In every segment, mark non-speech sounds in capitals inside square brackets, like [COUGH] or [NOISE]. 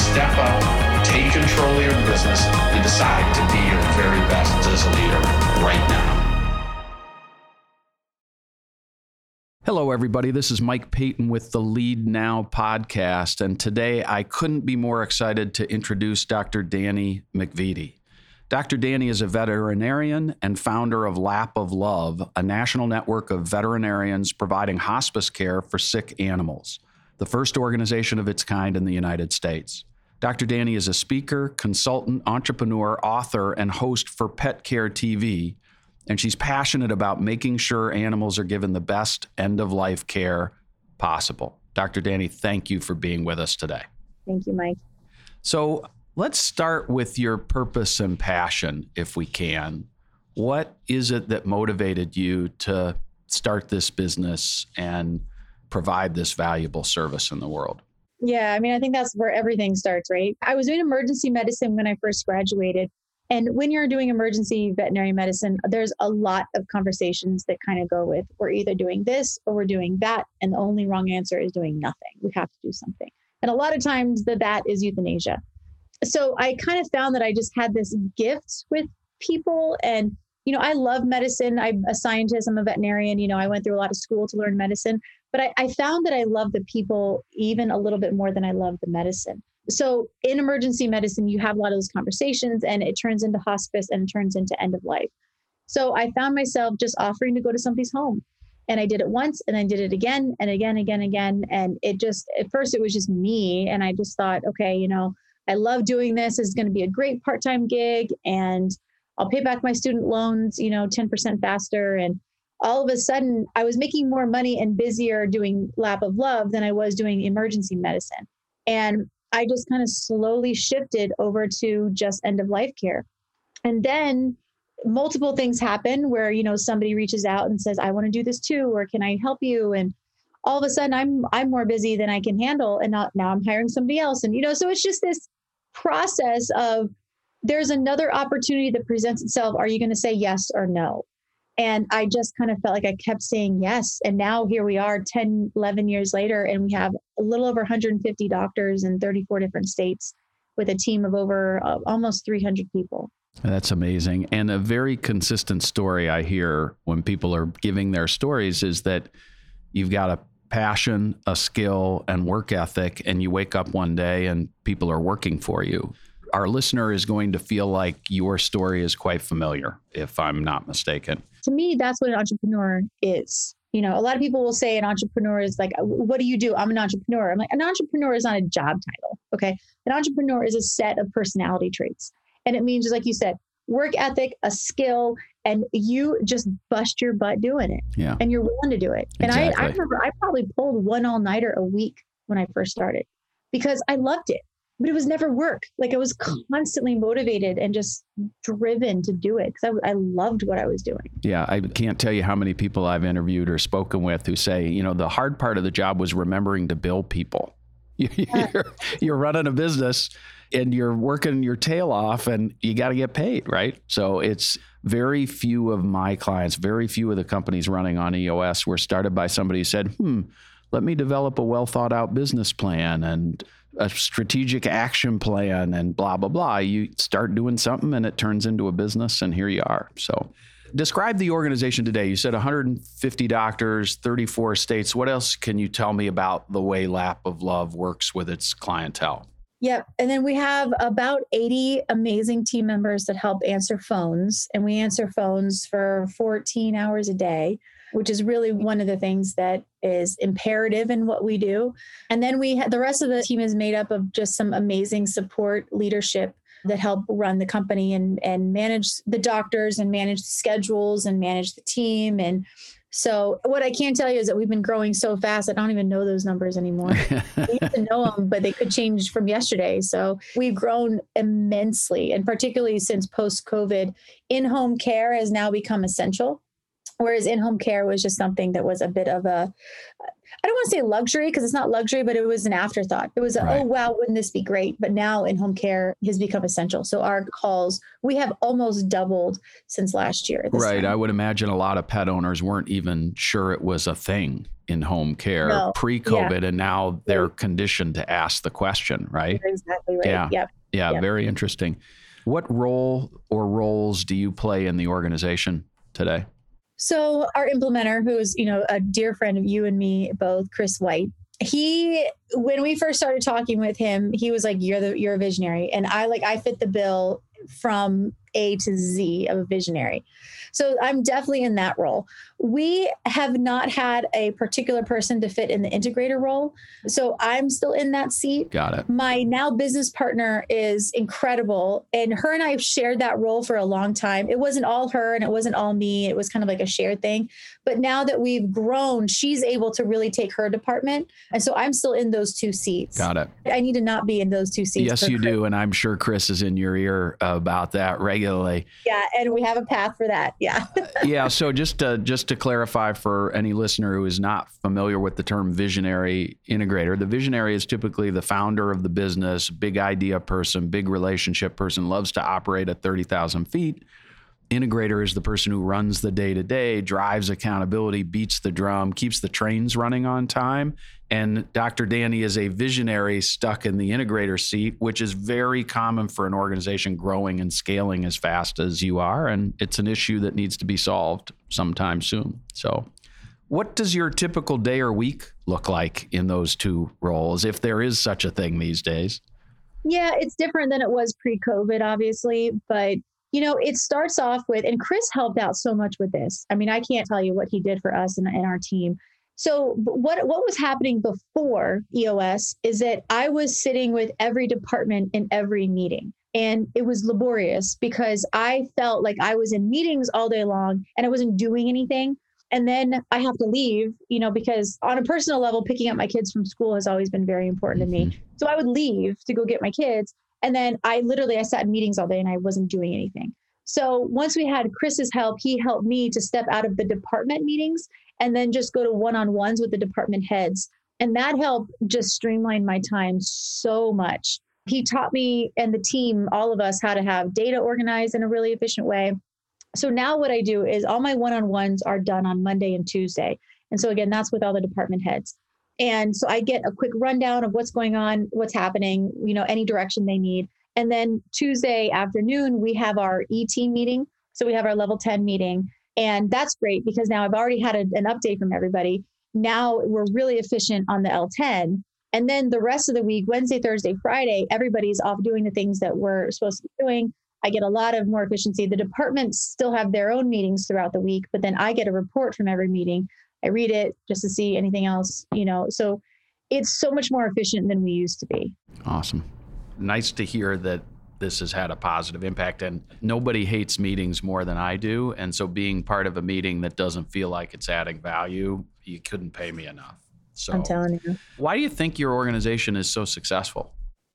step up, take control of your business, and decide to be your very best as a leader right now. Hello, everybody. This is Mike Payton with the Lead Now podcast. And today I couldn't be more excited to introduce Dr. Dani McVety. Dr. Dani is a veterinarian and founder of Lap of Love, a national network of veterinarians providing hospice care for sick animals, the first organization of its kind in the United States. Dr. Dani is a speaker, consultant, entrepreneur, author, and host for Pet Care TV, and she's passionate about making sure animals are given the best end of life care possible. Dr. Dani, thank you for being with us today. Thank you, Mike. So, Let's start with your purpose and passion, if we can. What is it that motivated you to start this business and provide this valuable service in the world? Yeah, I mean, I think that's where everything starts, right? I was doing emergency medicine when I first graduated. And when you're doing emergency veterinary medicine, there's a lot of conversations that kind of go with we're either doing this or we're doing that. And the only wrong answer is doing nothing. We have to do something. And a lot of times the that is euthanasia so I kind of found that I just had this gift with people and you know, I love medicine. I'm a scientist, I'm a veterinarian. You know, I went through a lot of school to learn medicine, but I, I found that I love the people even a little bit more than I love the medicine. So in emergency medicine, you have a lot of those conversations and it turns into hospice and it turns into end of life. So I found myself just offering to go to somebody's home. And I did it once and I did it again and again, again, again. And it just, at first, it was just me. And I just thought, okay, you know, I love doing this. It's going to be a great part time gig and I'll pay back my student loans, you know, 10% faster. And all of a sudden, I was making more money and busier doing Lap of Love than I was doing emergency medicine. And I just kind of slowly shifted over to just end of life care. And then multiple things happen where, you know, somebody reaches out and says, I want to do this too, or can I help you? And all of a sudden I'm I'm more busy than I can handle. And now, now I'm hiring somebody else. And you know, so it's just this process of there's another opportunity that presents itself. Are you going to say yes or no? And I just kind of felt like I kept saying yes. And now here we are 10, 11 years later, and we have a little over 150 doctors in 34 different states with a team of over uh, almost 300 people. That's amazing. And a very consistent story I hear when people are giving their stories is that you've got a passion, a skill, and work ethic, and you wake up one day and people are working for you. Our listener is going to feel like your story is quite familiar, if I'm not mistaken. To me, that's what an entrepreneur is. You know, a lot of people will say an entrepreneur is like, uh, what do you do? I'm an entrepreneur. I'm like, an entrepreneur is not a job title. Okay. An entrepreneur is a set of personality traits. And it means, just like you said, work ethic, a skill, and you just bust your butt doing it. Yeah. And you're willing to do it. Exactly. And I, I remember I probably pulled one all nighter a week when I first started because I loved it, but it was never work. Like I was constantly motivated and just driven to do it because I, I loved what I was doing. Yeah. I can't tell you how many people I've interviewed or spoken with who say, you know, the hard part of the job was remembering to bill people. [LAUGHS] You're, you're running a business and you're working your tail off and you got to get paid, right? So it's very few of my clients, very few of the companies running on EOS were started by somebody who said, hmm, let me develop a well thought out business plan and a strategic action plan and blah, blah, blah. You start doing something and it turns into a business, and here you are. So, describe the organization today. You said 150 doctors, 34 states. What else can you tell me about the way Lap of Love works with its clientele? Yep. And then we have about 80 amazing team members that help answer phones. And we answer phones for 14 hours a day, which is really one of the things that is imperative in what we do. And then we the rest of the team is made up of just some amazing support leadership that help run the company and and manage the doctors and manage the schedules and manage the team and so what I can tell you is that we've been growing so fast. I don't even know those numbers anymore. [LAUGHS] we used to know them, but they could change from yesterday. So we've grown immensely, and particularly since post COVID, in home care has now become essential. Whereas in home care was just something that was a bit of a I don't want to say luxury because it's not luxury, but it was an afterthought. It was, a, oh, Right. oh, wow, wouldn't this be great? But now in home care has become essential. So our calls, we have almost doubled since last year. this Right. time. I would imagine a lot of pet owners weren't even sure it was a thing in home care No. pre COVID, and now they're mm. conditioned to ask the question, right? You're exactly right. Yeah. Yep. Yeah, Yep. very interesting. What role or roles do you play in the organization today? So our implementer, who's you know a dear friend of you and me both, Chris White. He, when we first started talking with him, he was like, "You're the you're a visionary," and I like I fit the bill from A to Z of a visionary. So I'm definitely in that role. We have not had a particular person to fit in the integrator role, so I'm still in that seat Got it. my now business partner is incredible and her and i have shared that role for a long time it wasn't all her and it wasn't all me it was kind of like a shared thing but now that we've grown she's able to really take her department and so i'm still in those two seats Got it. i need to not be in those two seats Yes, you do. And I'm sure Chris is in your ear about that regularly. Yeah and we have a path for that yeah [LAUGHS] yeah. So just to, just to clarify for any listener who is not familiar with the term visionary integrator, the visionary is typically the founder of the business, big idea person, big relationship person, loves to operate at 30,000 feet. Integrator is the person who runs the day to day, drives accountability, beats the drum, keeps the trains running on time. And Dr. Dani is a visionary stuck in the integrator seat, which is very common for an organization growing and scaling as fast as you are. And it's an issue that needs to be solved sometime soon. So, what does your typical day or week look like in those two roles, if there is such a thing these days? Yeah, it's different than it was pre-COVID, obviously, but you know, it starts off with, and Chris helped out so much with this. I mean, I can't tell you what he did for us and, and our team. So, what what was happening before EOS is that I was sitting with every department in every meeting. And it was laborious because I felt like I was in meetings all day long and I wasn't doing anything. And then I have to leave, you know, because on a personal level, picking up my kids from school has always been very important to me. Mm-hmm. So I would leave to go get my kids. And then I literally I sat in meetings all day and I wasn't doing anything. So once we had Chris's help, he helped me to step out of the department meetings and then just go to one-on-ones with the department heads. And that helped just streamline my time so much. He taught me and the team, all of us, how to have data organized in a really efficient way. So now what I do is all my one-on-ones are done on Monday and Tuesday. And so again, that's with all the department heads. And so I get a quick rundown of what's going on, what's happening, you know, any direction they need. And then Tuesday afternoon, we have our E team meeting. So we have our level 10 meeting. And that's great because now I've already had a, an update from everybody. Now we're really efficient on the L10. And then the rest of the week, Wednesday, Thursday, Friday, everybody's off doing the things that we're supposed to be doing. I get a lot of more efficiency. The departments still have their own meetings throughout the week, but then I get a report from every meeting. I read it just to see anything else, you know. So it's so much more efficient than we used to be. Awesome. Nice to hear that this has had a positive impact. And nobody hates meetings more than I do. And so being part of a meeting that doesn't feel like it's adding value, you couldn't pay me enough. So, I'm telling you. why do you think your organization is so successful?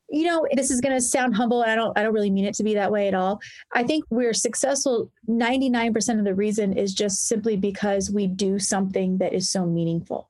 You know this is going to sound humble and i don't i don't really mean it to be that way at all. I think we're successful 99% of the reason is just simply because we do something that is so meaningful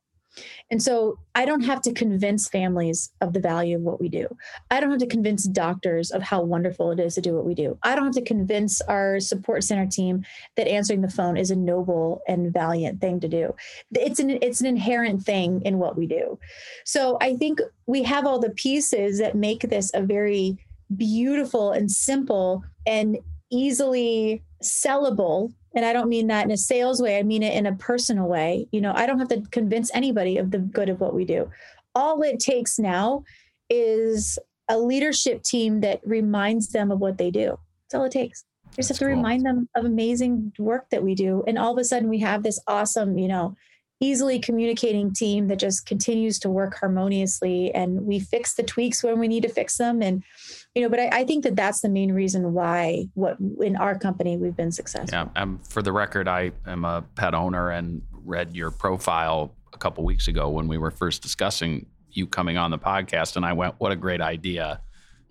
and so i don't have to convince families of the value of what we do. I don't have to convince doctors of how wonderful it is to do what we do. I don't have to convince our support center team that answering the phone is a noble and valiant thing to do. It's an it's an inherent thing in what we do. So I think we have all the pieces that make this a very beautiful and simple and easily sellable. And I don't mean that in a sales way, I mean it in a personal way. You know, I don't have to convince anybody of the good of what we do. All it takes now is a leadership team that reminds them of what they do. That's all it takes. You just That's have to cool. remind them of amazing work that we do. And all of a sudden we have this awesome, you know, easily communicating team that just continues to work harmoniously and we fix the tweaks when we need to fix them and you know but I, I think that that's the main reason why what in our company we've been successful Yeah, um, for the record, I am a pet owner and read your profile a couple weeks ago when we were first discussing you coming on the podcast, and I went, "What a great idea!"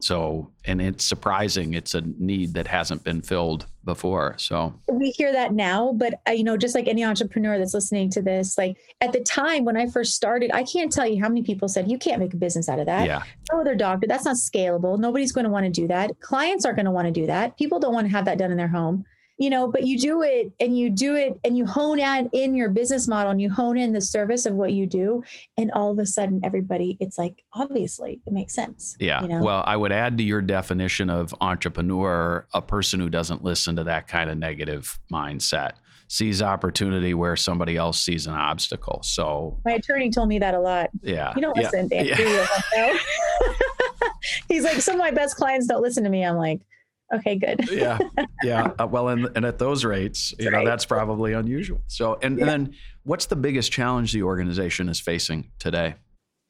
So, and it's surprising. It's a need that hasn't been filled before. So we hear that now, but uh, you know, just like any entrepreneur that's listening to this, like at the time when I first started, I can't tell you how many people said you can't make a business out of that. Yeah. No other doctor. That's not scalable. Nobody's going to want to do that. Clients aren't going to want to do that. People don't want to have that done in their home you know but you do it and you do it and you hone in in your business model and you hone in the service of what you do. And all of a sudden everybody it's like obviously it makes sense yeah. you know? well i would add to your definition of entrepreneur a person who doesn't listen to that kind of negative mindset sees opportunity where somebody else sees an obstacle. So my attorney told me that a lot. Yeah. You don't yeah. listen yeah. [LAUGHS] he's like some of my best clients don't listen to me. I'm like okay good. Yeah yeah [LAUGHS] uh, well and, and at those rates you know that's probably unusual. So and, yeah. and then what's the biggest challenge the organization is facing today?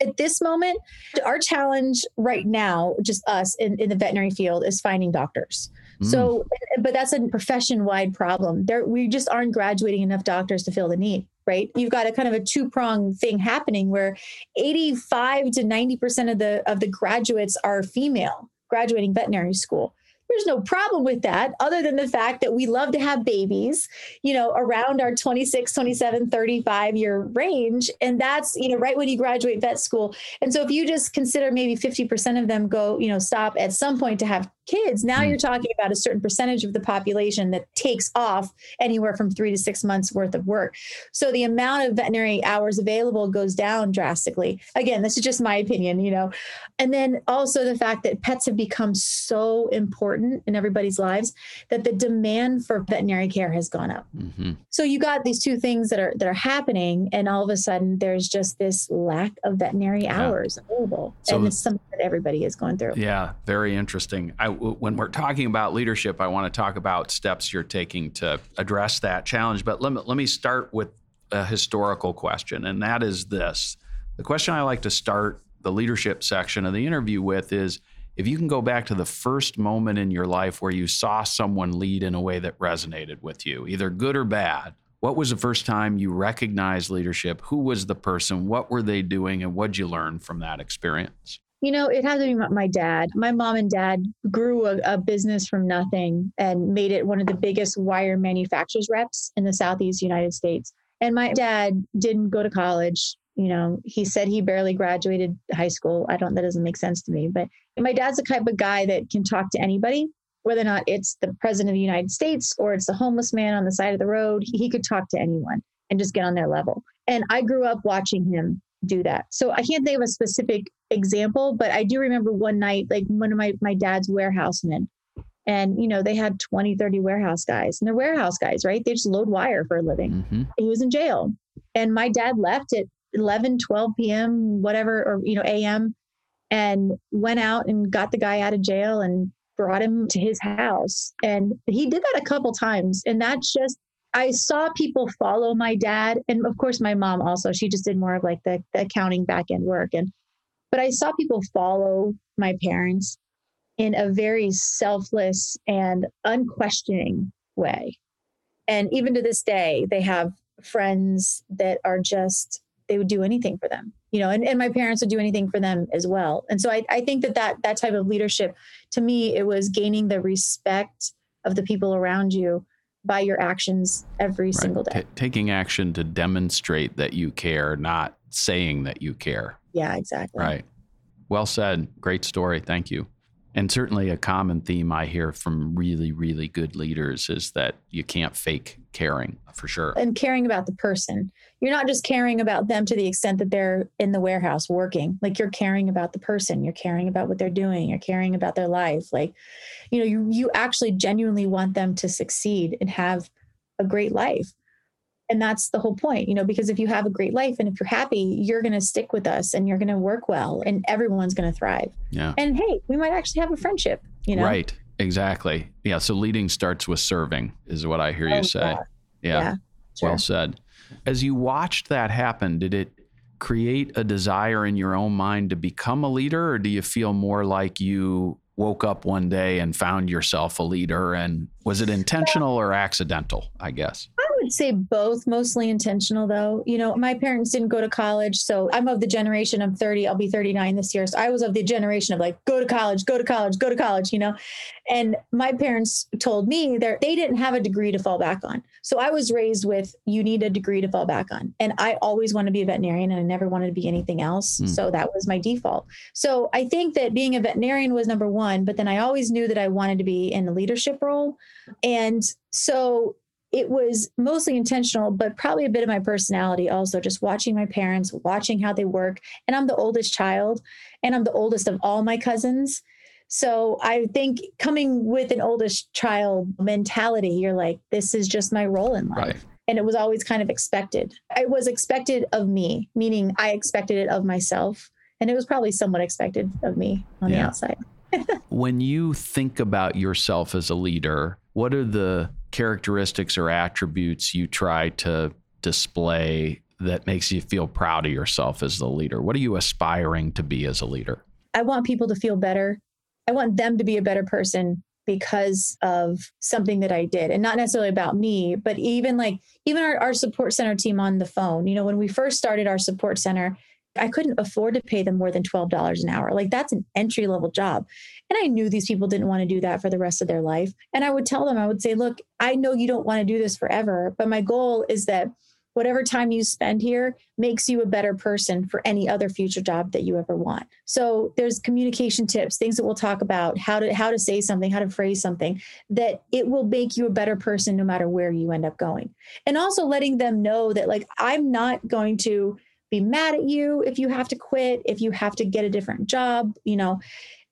At this moment our challenge right now just us in, in the veterinary field is finding doctors. Mm. so but that's a profession wide problem. There we just aren't graduating enough doctors to fill the need right? You've got a kind of a two prong thing happening where 85 to 90 percent of the of the graduates are female graduating veterinary school there's no problem with that other than the fact that we love to have babies you know around our 26 27 35 year range. And that's you know right when you graduate vet school. And so if you just consider maybe 50% of them go you know stop at some point to have kids now mm. you're talking about a certain percentage of the population that takes off anywhere from three to six months worth of work. So the amount of veterinary hours available goes down drastically. Again this is just my opinion you know. And then also the fact that pets have become so important in everybody's lives that the demand for veterinary care has gone up mm-hmm. so you got these two things that are that are happening and all of a sudden there's just this lack of veterinary yeah. hours available so and it's something that everybody is going through yeah very interesting I when we're talking about leadership, I want to talk about steps you're taking to address that challenge. But let me, let me start with a historical question, and that is this. The question I like to start the leadership section of the interview with is if you can go back to the first moment in your life where you saw someone lead in a way that resonated with you, either good or bad. What was the first time you recognized leadership? Who was the person? What were they doing? And what'd you learn from that experience? You know, it had to be my dad. My mom and dad grew a, a, business from nothing and made it one of the biggest wire manufacturers reps in the Southeast United States. And my dad didn't go to college. You know, he said he barely graduated high school. I don't, that doesn't make sense to me. But my dad's the type of guy that can talk to anybody, whether or not it's the president of the United States or it's the homeless man on the side of the road. He, he could talk to anyone and just get on their level. And I grew up watching him do that. So I can't think of a specific example, but I do remember one night, like one of my, my dad's warehousemen, and you know, they had 20, 30 warehouse guys, and they're warehouse guys, right? They just load wire for a living. Mm-hmm. He was in jail. And my dad left at 11, 12 p.m., whatever, or you know, AM, and went out and got the guy out of jail and brought him to his house. And he did that a couple times. And that's just I saw people follow my dad, and of course my mom also. She just did more of like the, the accounting back end work, and but I saw people follow my parents in a very selfless and unquestioning way. And even to this day, they have friends that are just they would do anything for them you know and, and my parents would do anything for them as well and so I, I think that, that that type of leadership to me it was gaining the respect of the people around you by your actions every right. single day. T- taking action to demonstrate that you care, not saying that you care. Yeah, exactly. Right. Well said. Great story. Thank you. And certainly a common theme I hear from really, really good leaders is that you can't fake caring for sure. And caring about the person. You're not just caring about them to the extent that they're in the warehouse working. Like you're caring about the person. You're caring about what they're doing. You're caring about their life. Like, you know, you you actually genuinely want them to succeed and have a great life and that's the whole point you know because if you have a great life and if you're happy you're going to stick with us and you're going to work well and everyone's going to thrive yeah and hey we might actually have a friendship you know right exactly yeah so leading starts with serving is what i hear you oh, say yeah, yeah. yeah sure. well said as you watched that happen did it create a desire in your own mind to become a leader or do you feel more like you woke up one day and found yourself a leader? And was it intentional or accidental i guess i would say both, mostly intentional though. You know, my parents didn't go to college. So I'm of the generation of 30. I'll be 39 this year. So I was of the generation of like, go to college, go to college, go to college, you know? And my parents told me that they didn't have a degree to fall back on. So I was raised with, you need a degree to fall back on. And I always wanted to be a veterinarian and I never wanted to be anything else. Mm. So that was my default. So I think that being a veterinarian was number one, but then I always knew that I wanted to be in a leadership role. And so it was mostly intentional, but probably a bit of my personality also, just watching my parents, watching how they work. And I'm the oldest child, and I'm the oldest of all my cousins. So I think coming with an oldest child mentality, you're like, this is just my role in life. Right. And it was always kind of expected. It was expected of me, meaning I expected it of myself. And it was probably somewhat expected of me on yeah. the outside. [LAUGHS] when you think about yourself as a leader, what are the characteristics or attributes you try to display that makes you feel proud of yourself as the leader? What are you aspiring to be as a leader? I want people to feel better. I want them to be a better person because of something that I did and not necessarily about me, but even like even our, our support center team on the phone. You know, when we first started our support center, I couldn't afford to pay them more than $12 an hour. Like that's an entry level job. And I knew these people didn't want to do that for the rest of their life. And I would tell them, I would say, look, I know you don't want to do this forever, but my goal is that whatever time you spend here makes you a better person for any other future job that you ever want. So there's communication tips, things that we'll talk about, how to how to say something, how to phrase something that it will make you a better person no matter where you end up going. And also letting them know that like I'm not going to be mad at you if you have to quit, if you have to get a different job, you know,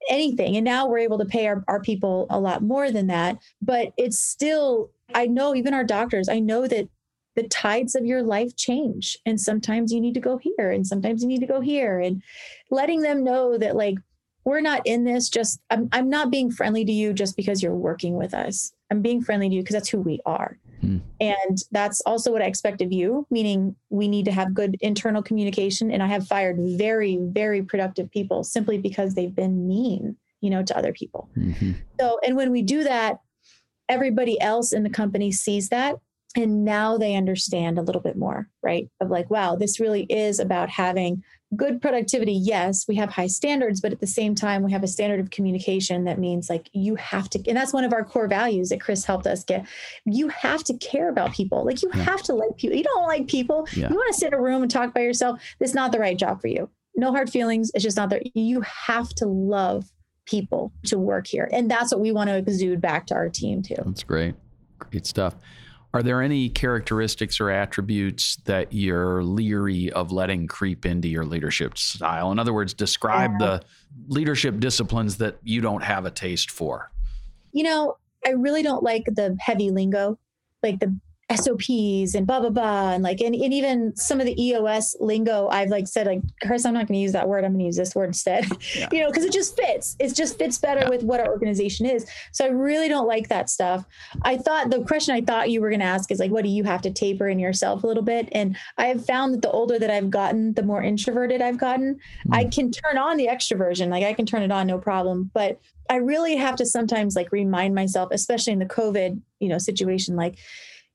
anything. And now we're able to pay our, our people a lot more than that. But it's still, I know even our doctors, I know that the tides of your life change. And sometimes you need to go here and sometimes you need to go here. And letting them know that, like, we're not in this just, I'm, I'm not being friendly to you just because you're working with us. I'm being friendly to you because that's who we are. Hmm. And that's also what I expect of you, meaning we need to have good internal communication. And I have fired very, very productive people simply because they've been mean, you know, to other people. Mm-hmm. So, and when we do that, everybody else in the company sees that. And now they understand a little bit more, right? Of like, wow, this really is about having good productivity, yes, we have high standards, but at the same time, we have a standard of communication that means like you have to, and that's one of our core values that Chris helped us get. You have to care about people. Like you yeah. have to like people. You don't like people. Yeah. You want to sit in a room and talk by yourself. It's not the right job for you. No hard feelings. It's just not there. You have to love people to work here. And that's what we want to exude back to our team too. That's great. Great stuff. Are there any characteristics or attributes that you're leery of letting creep into your leadership style? In other words, describe yeah. the leadership disciplines that you don't have a taste for. You know, I really don't like the heavy lingo, like the SOPs and blah blah blah. And like and, and even some of the EOS lingo I've like said like Chris I'm not going to use that word. I'm going to use this word instead. [LAUGHS] Yeah. you know because it just fits. It just fits better yeah. with what our organization is. So I really don't like that stuff. I thought the question I thought you were going to ask is like what do you have to taper in yourself a little bit? And I have found that the older that I've gotten the more introverted I've gotten. Mm. I can turn on the extroversion. Like I can turn it on no problem. But I really have to sometimes like remind myself especially in the COVID you know situation like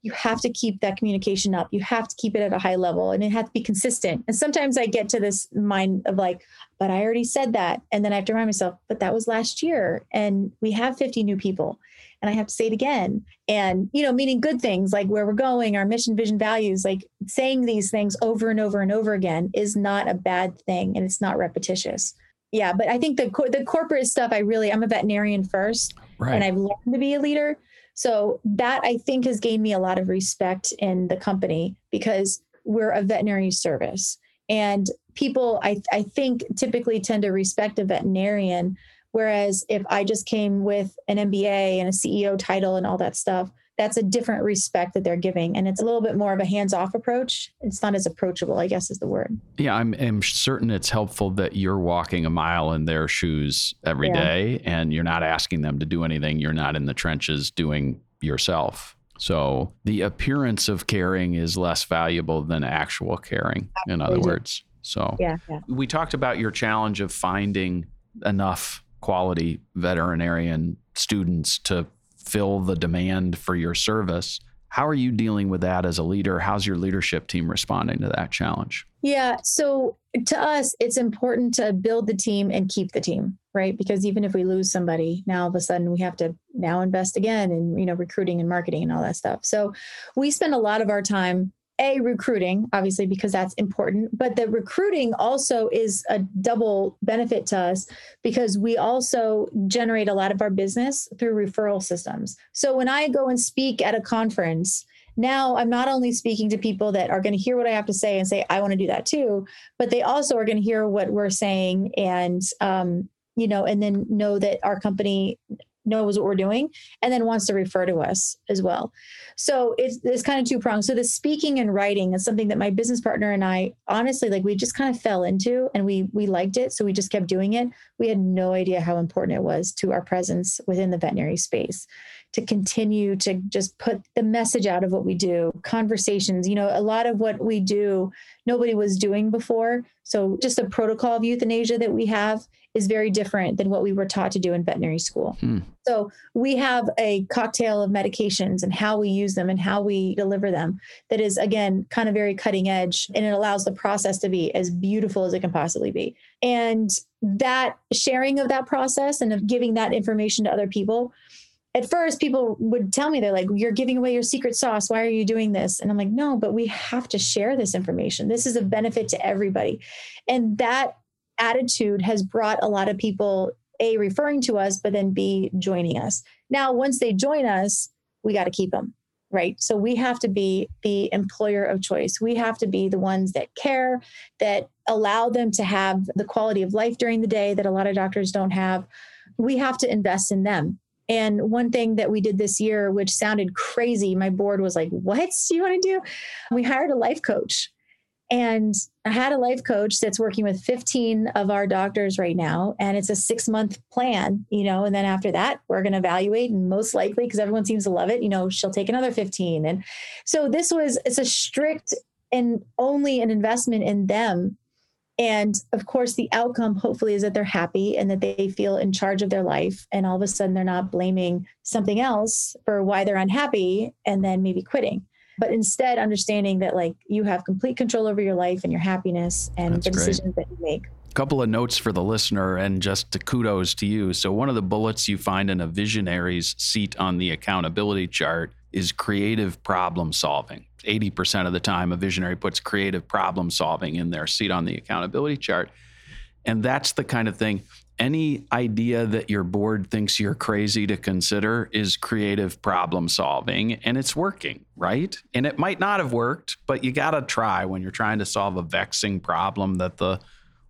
you have to keep that communication up. You have to keep it at a high level and it has to be consistent. And sometimes I get to this mind of like, but I already said that. And then I have to remind myself, but that was last year and we have 50 new people and I have to say it again. And, you know, meaning good things like where we're going, our mission, vision, values, like saying these things over and over and over again is not a bad thing and it's not repetitious. Yeah, but I think the the corporate stuff I really I'm a veterinarian first right. and I've learned to be a leader. So that I think has gained me a lot of respect in the company because we're a veterinary service. And people, I, I think, typically tend to respect a veterinarian. Whereas if I just came with an MBA and a CEO title and all that stuff, that's a different respect that they're giving and it's a little bit more of a hands-off approach. It's not as approachable i guess is the word. Yeah i'm, I'm certain it's helpful that you're walking a mile in their shoes every yeah. day, and you're not asking them to do anything. You're not in the trenches doing yourself. So the appearance of caring is less valuable than actual caring Absolutely. in other words. So yeah, yeah. We talked about your challenge of finding enough quality veterinarian students to fill the demand for your service. How are you dealing with that as a leader? How's your leadership team responding to that challenge? Yeah. So to us, it's important to build the team and keep the team, right? Because even if we lose somebody, now all of a sudden we have to now invest again in, you know, recruiting and marketing and all that stuff. So we spend a lot of our time a recruiting obviously because that's important but the recruiting also is a double benefit to us because we also generate a lot of our business through referral systems. So when i go and speak at a conference now i'm not only speaking to people that are going to hear what i have to say and say i want to do that too but they also are going to hear what we're saying and um, you know and then know that our company knows what we're doing and then wants to refer to us as well. So it's, it's kind of two pronged. So the speaking and writing is something that my business partner and I honestly like we just kind of fell into and we we liked it. So we just kept doing it. We had no idea how important it was to our presence within the veterinary space to continue to just put the message out of what we do, conversations. You know, a lot of what we do, nobody was doing before. So just the protocol of euthanasia that we have is very different than what we were taught to do in veterinary school. Hmm. So we have a cocktail of medications and how we use them and how we deliver them that is again kind of very cutting edge and it allows the process to be as beautiful as it can possibly be. And that sharing of that process and of giving that information to other people at first people would tell me they're like you're giving away your secret sauce why are you doing this and i'm like no but we have to share this information this is a benefit to everybody and that attitude has brought a lot of people a referring to us but then b joining us. Now once they join us we got to keep them right? So we have to be the employer of choice. We have to be the ones that care that allow them to have the quality of life during the day that a lot of doctors don't have. We have to invest in them. And one thing that we did this year, which sounded crazy, my board was like, What? Do you want to do? We hired a life coach. And I had a life coach that's working with 15 of our doctors right now. And it's a six month plan, you know. And then after that, we're going to evaluate. And most likely, because everyone seems to love it, you know, she'll take another 15. And so this was, it's a strict and only an investment in them and of course, the outcome hopefully is that they're happy and that they feel in charge of their life. And all of a sudden, they're not blaming something else for why they're unhappy and then maybe quitting. But instead, understanding that like you have complete control over your life and your happiness and That's the decisions great. that you make. A couple of notes for the listener and just to kudos to you. So, one of the bullets you find in a visionary's seat on the accountability chart is creative problem solving. 80% of the time, a visionary puts creative problem solving in their seat on the accountability chart. And that's the kind of thing, any idea that your board thinks you're crazy to consider is creative problem solving and it's working, right? And it might not have worked, but you got to try when you're trying to solve a vexing problem that the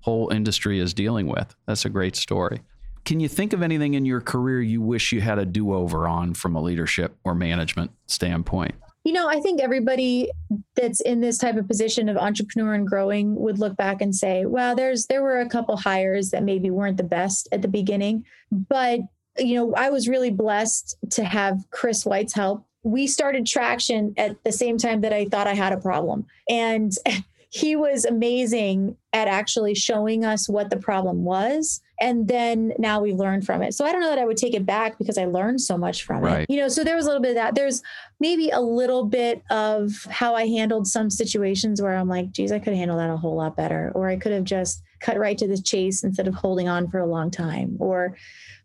whole industry is dealing with. That's a great story. Can you think of anything in your career you wish you had a do over on from a leadership or management standpoint? You know, I think everybody that's in this type of position of entrepreneur and growing would look back and say, "Well, there's there were a couple hires that maybe weren't the best at the beginning, but you know, I was really blessed to have Chris White's help. We started traction at the same time that I thought I had a problem. And [LAUGHS] he was amazing at actually showing us what the problem was and then now we learned from it. So i don't know that i would take it back because i learned so much from right. it you know so there was a little bit of that. There's maybe a little bit of how i handled some situations where i'm like geez i could handle that a whole lot better or i could have just cut right to the chase instead of holding on for a long time or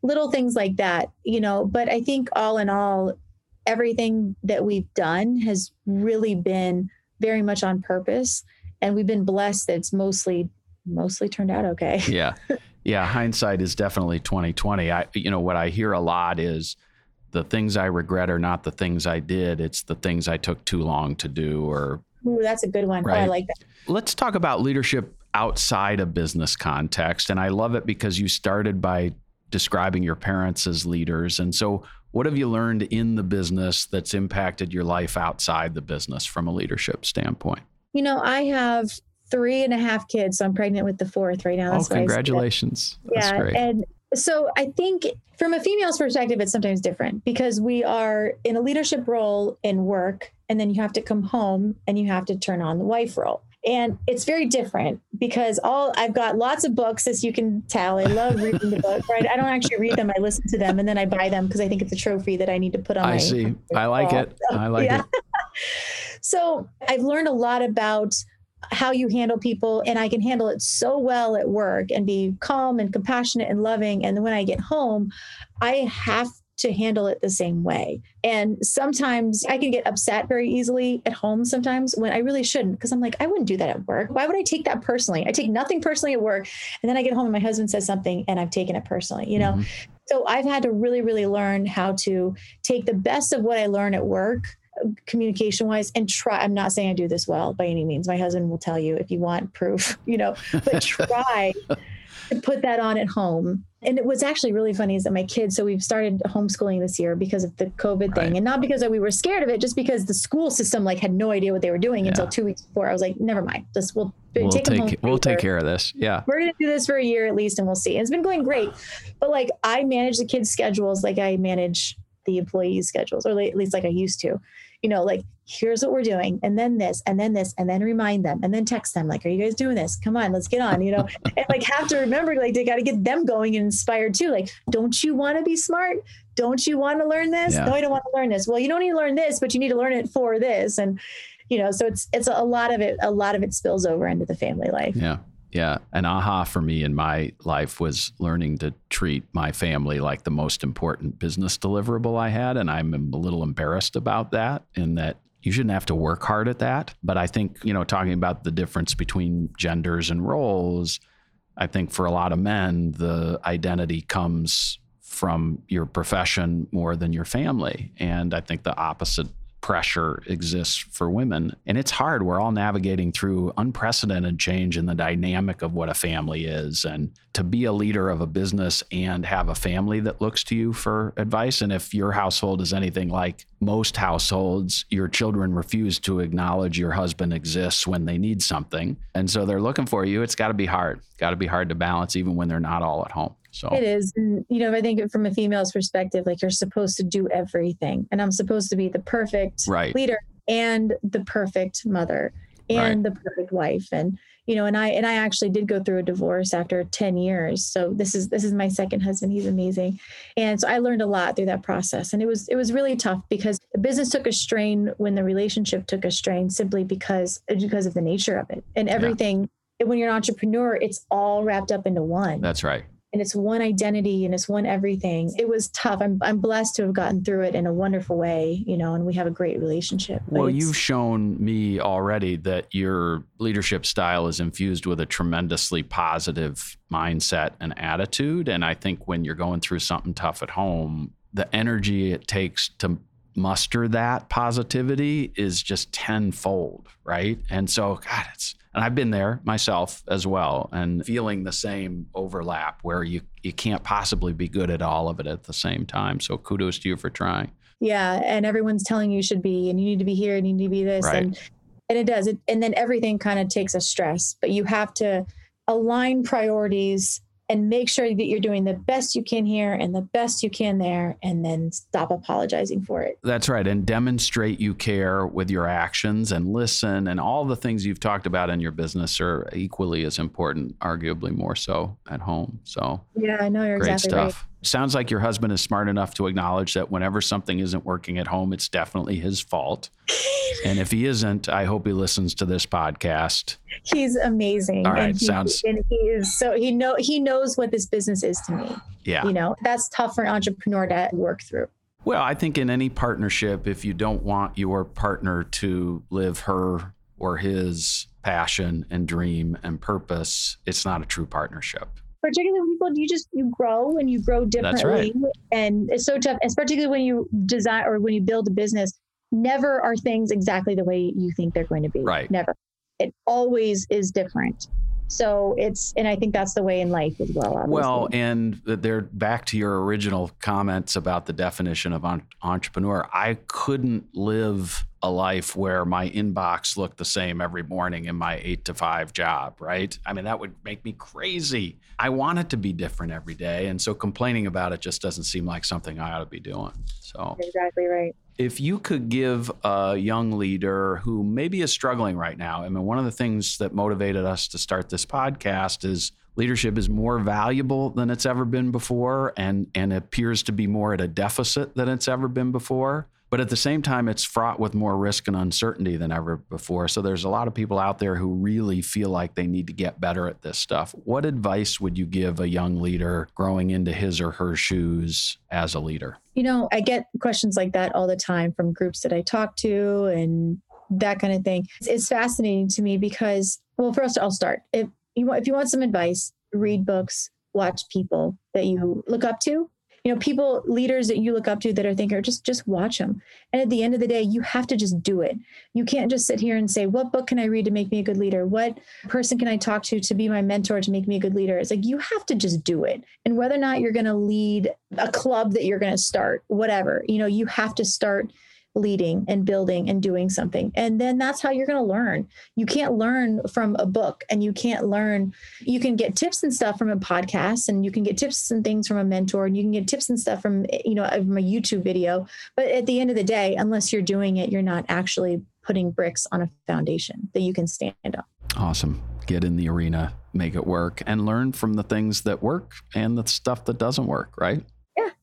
little things like that you know. But i think all in all everything that we've done has really been very much on purpose and we've been blessed that it's mostly mostly turned out okay. [LAUGHS] yeah. Yeah, hindsight is definitely 2020. I you know what I hear a lot is the things I regret are not the things I did, it's the things I took too long to do or Ooh, that's a good one. Right? Oh, I like that. Let's talk about leadership outside a business context and I love it because you started by describing your parents as leaders and so what have you learned in the business that's impacted your life outside the business from a leadership standpoint? You know, I have three and a half kids, so I'm pregnant with the fourth right now. That's oh, congratulations! yeah, great. and so I think from a female's perspective, it's sometimes different because we are in a leadership role in work, and then you have to come home and you have to turn on the wife role. And it's very different because all I've got lots of books, as you can tell. I love [LAUGHS] reading the book, right? I don't actually read them. I listen to them and then I buy them because I think it's a trophy that I need to put on I my see. [LAUGHS] I like it. I like [LAUGHS] yeah. it. So I've learned a lot about how you handle people and I can handle it so well at work and be calm and compassionate and loving. And when I get home, I have to handle it the same way. And sometimes I can get upset very easily at home sometimes when I really shouldn't, because I'm like, I wouldn't do that at work. Why would I take that personally? I take nothing personally at work. And then I get home and my husband says something and I've taken it personally, you know? Mm-hmm. So I've had to really, really learn how to take the best of what I learn at work communication wise and try i'm not saying i do this well by any means. My husband will tell you if you want proof [LAUGHS] you know but try to put that on at home. And it was actually really funny is that my kids so we've started homeschooling this year because of the covid thing. Right. and not because we were scared of it just because the school system like had no idea what they were doing yeah. until two weeks before. I was like never mind. Just we'll, we'll take, take we'll take care of this. Yeah. We're gonna do this for a year at least and we'll see. And it's been going great but like i manage the kids schedules like i manage the employees schedules or at least like i used to you know, like, here's what we're doing, and then this, and then this, and then remind them, and then text them, like, are you guys doing this? Come on, let's get on, you know, [LAUGHS] and like have to remember, like, they got to get them going and inspired too. Like, don't you want to be smart? Don't you want to learn this? Yeah. No, I don't want to learn this. Well, you don't need to learn this, but you need to learn it for this. And, you know, so it's, it's a lot of it, a lot of it spills over into the family life. Yeah. Yeah. An aha for me in my life was learning to treat my family like the most important business deliverable I had. And I'm a little embarrassed about that, in that you shouldn't have to work hard at that. But I think, you know, talking about the difference between genders and roles, I think for a lot of men, the identity comes from your profession more than your family. And I think the opposite pressure exists for women. And it's hard. We're all navigating through unprecedented change in the dynamic of what a family is. And to be a leader of a business and have a family that looks to you for advice. And if your household is anything like most households, your children refuse to acknowledge your husband exists when they need something. And so they're looking for you. It's got to be hard. Got to be hard to balance even when they're not all at home. So it is. And, you know, I think from a female's perspective, like you're supposed to do everything. And I'm supposed to be the perfect right. leader and the perfect mother and right. the perfect wife. And, you know, and I and I actually did go through a divorce after 10 years. So this is this is my second husband. He's amazing. And so I learned a lot through that process. And it was it was really tough because the business took a strain when the relationship took a strain simply because because of the nature of it. And everything yeah. when you're an entrepreneur, it's all wrapped up into one. That's right and it's one identity and it's one everything. It was tough. I'm I'm blessed to have gotten through it in a wonderful way, you know, and we have a great relationship. Well, you've shown me already that your leadership style is infused with a tremendously positive mindset and attitude, and I think when you're going through something tough at home, the energy it takes to muster that positivity is just tenfold, right? And so, God, it's and I've been there myself as well, and feeling the same overlap where you you can't possibly be good at all of it at the same time. So kudos to you for trying. Yeah, and everyone's telling you should be, and you need to be here, and you need to be this, right. and and it does. It, and then everything kind of takes a stress, but you have to align priorities and make sure that you're doing the best you can here and the best you can there and then stop apologizing for it. That's right. And demonstrate you care with your actions and listen. And all the things you've talked about in your business are equally as important, arguably more so at home. So, yeah, I know you're great exactly stuff. Right. Sounds like your husband is smart enough to acknowledge that whenever something isn't working at home, it's definitely his fault. and if he isn't, I hope he listens to this podcast. He's amazing. All right, and he, sounds. And he is so he know he knows what this business is to me. Yeah, you know that's tough for an entrepreneur to work through. Well, I think in any partnership, if you don't want your partner to live her or his passion and dream and purpose, it's not a true partnership particularly when people you just you grow and you grow differently right. and it's so tough and particularly when you design or when you build a business never are things exactly the way you think they're going to be. Right. Never. It always is different. So it's and i think that's the way in life as well obviously. well and they're back to your original comments about the definition of entrepreneur. I couldn't live a life where my inbox looked the same every morning in my eight to five job, right? I mean, that would make me crazy. I want it to be different every day. And so complaining about it just doesn't seem like something I ought to be doing. So, exactly right. If you could give a young leader who maybe is struggling right now, I mean, one of the things that motivated us to start this podcast is leadership is more valuable than it's ever been before and, and appears to be more at a deficit than it's ever been before. But at the same time, it's fraught with more risk and uncertainty than ever before. So there's a lot of people out there who really feel like they need to get better at this stuff. What advice would you give a young leader growing into his or her shoes as a leader? You know, I get questions like that all the time from groups that I talk to and that kind of thing. It's fascinating to me because, well, first I'll start. If you want, if you want some advice, read books, watch people that you look up to you know people leaders that you look up to that are thinker just just watch them. And at the end of the day you have to just do it. You can't just sit here and say what book can i read to make me a good leader? What person can i talk to to be my mentor to make me a good leader? It's like you have to just do it. And whether or not you're going to lead a club that you're going to start whatever you know you have to start leading and building and doing something. And then that's how you're going to learn. You can't learn from a book and you can't learn, you can get tips and stuff from a podcast and you can get tips and things from a mentor and you can get tips and stuff from, you know, from a YouTube video. But at the end of the day, unless you're doing it, you're not actually putting bricks on a foundation that you can stand on. Awesome. Get in the arena, make it work, and learn from the things that work and the stuff that doesn't work, right?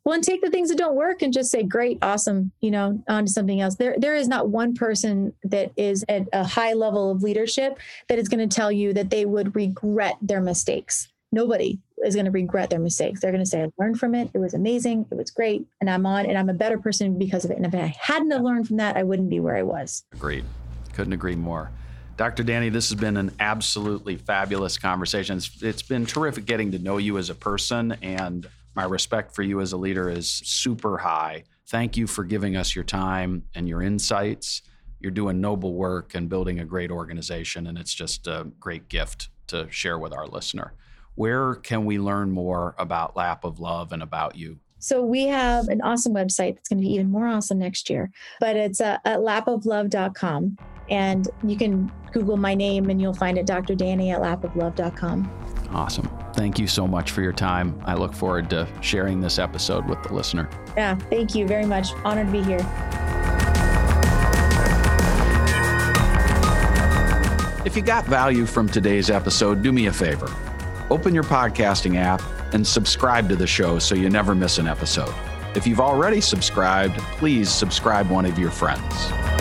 Well, and take the things that don't work and just say, great, awesome, you know, on to something else. There, there is not one person that is at a high level of leadership that is going to tell you that they would regret their mistakes. Nobody is going to regret their mistakes. They're going to say, I learned from it. It was amazing. It was great. And I'm on and I'm a better person because of it. And if I hadn't have learned from that, I wouldn't be where I was. Agreed. Couldn't agree more. Dr. Dani, this has been an absolutely fabulous conversation. It's, it's been terrific getting to know you as a person and my respect for you as a leader is super high. Thank you for giving us your time and your insights. You're doing noble work and building a great organization, and it's just a great gift to share with our listener. Where can we learn more about Lap of Love and about you? So we have an awesome website that's going to be even more awesome next year, but it's uh, at lapoflove.com. And you can Google my name and you'll find it, Dr. Dani at lapoflove.com. Awesome. Thank you so much for your time. I look forward to sharing this episode with the listener. Yeah, thank you very much. Honored to be here. If you got value from today's episode, do me a favor. Open your podcasting app and subscribe to the show so you never miss an episode. If you've already subscribed, please subscribe one of your friends.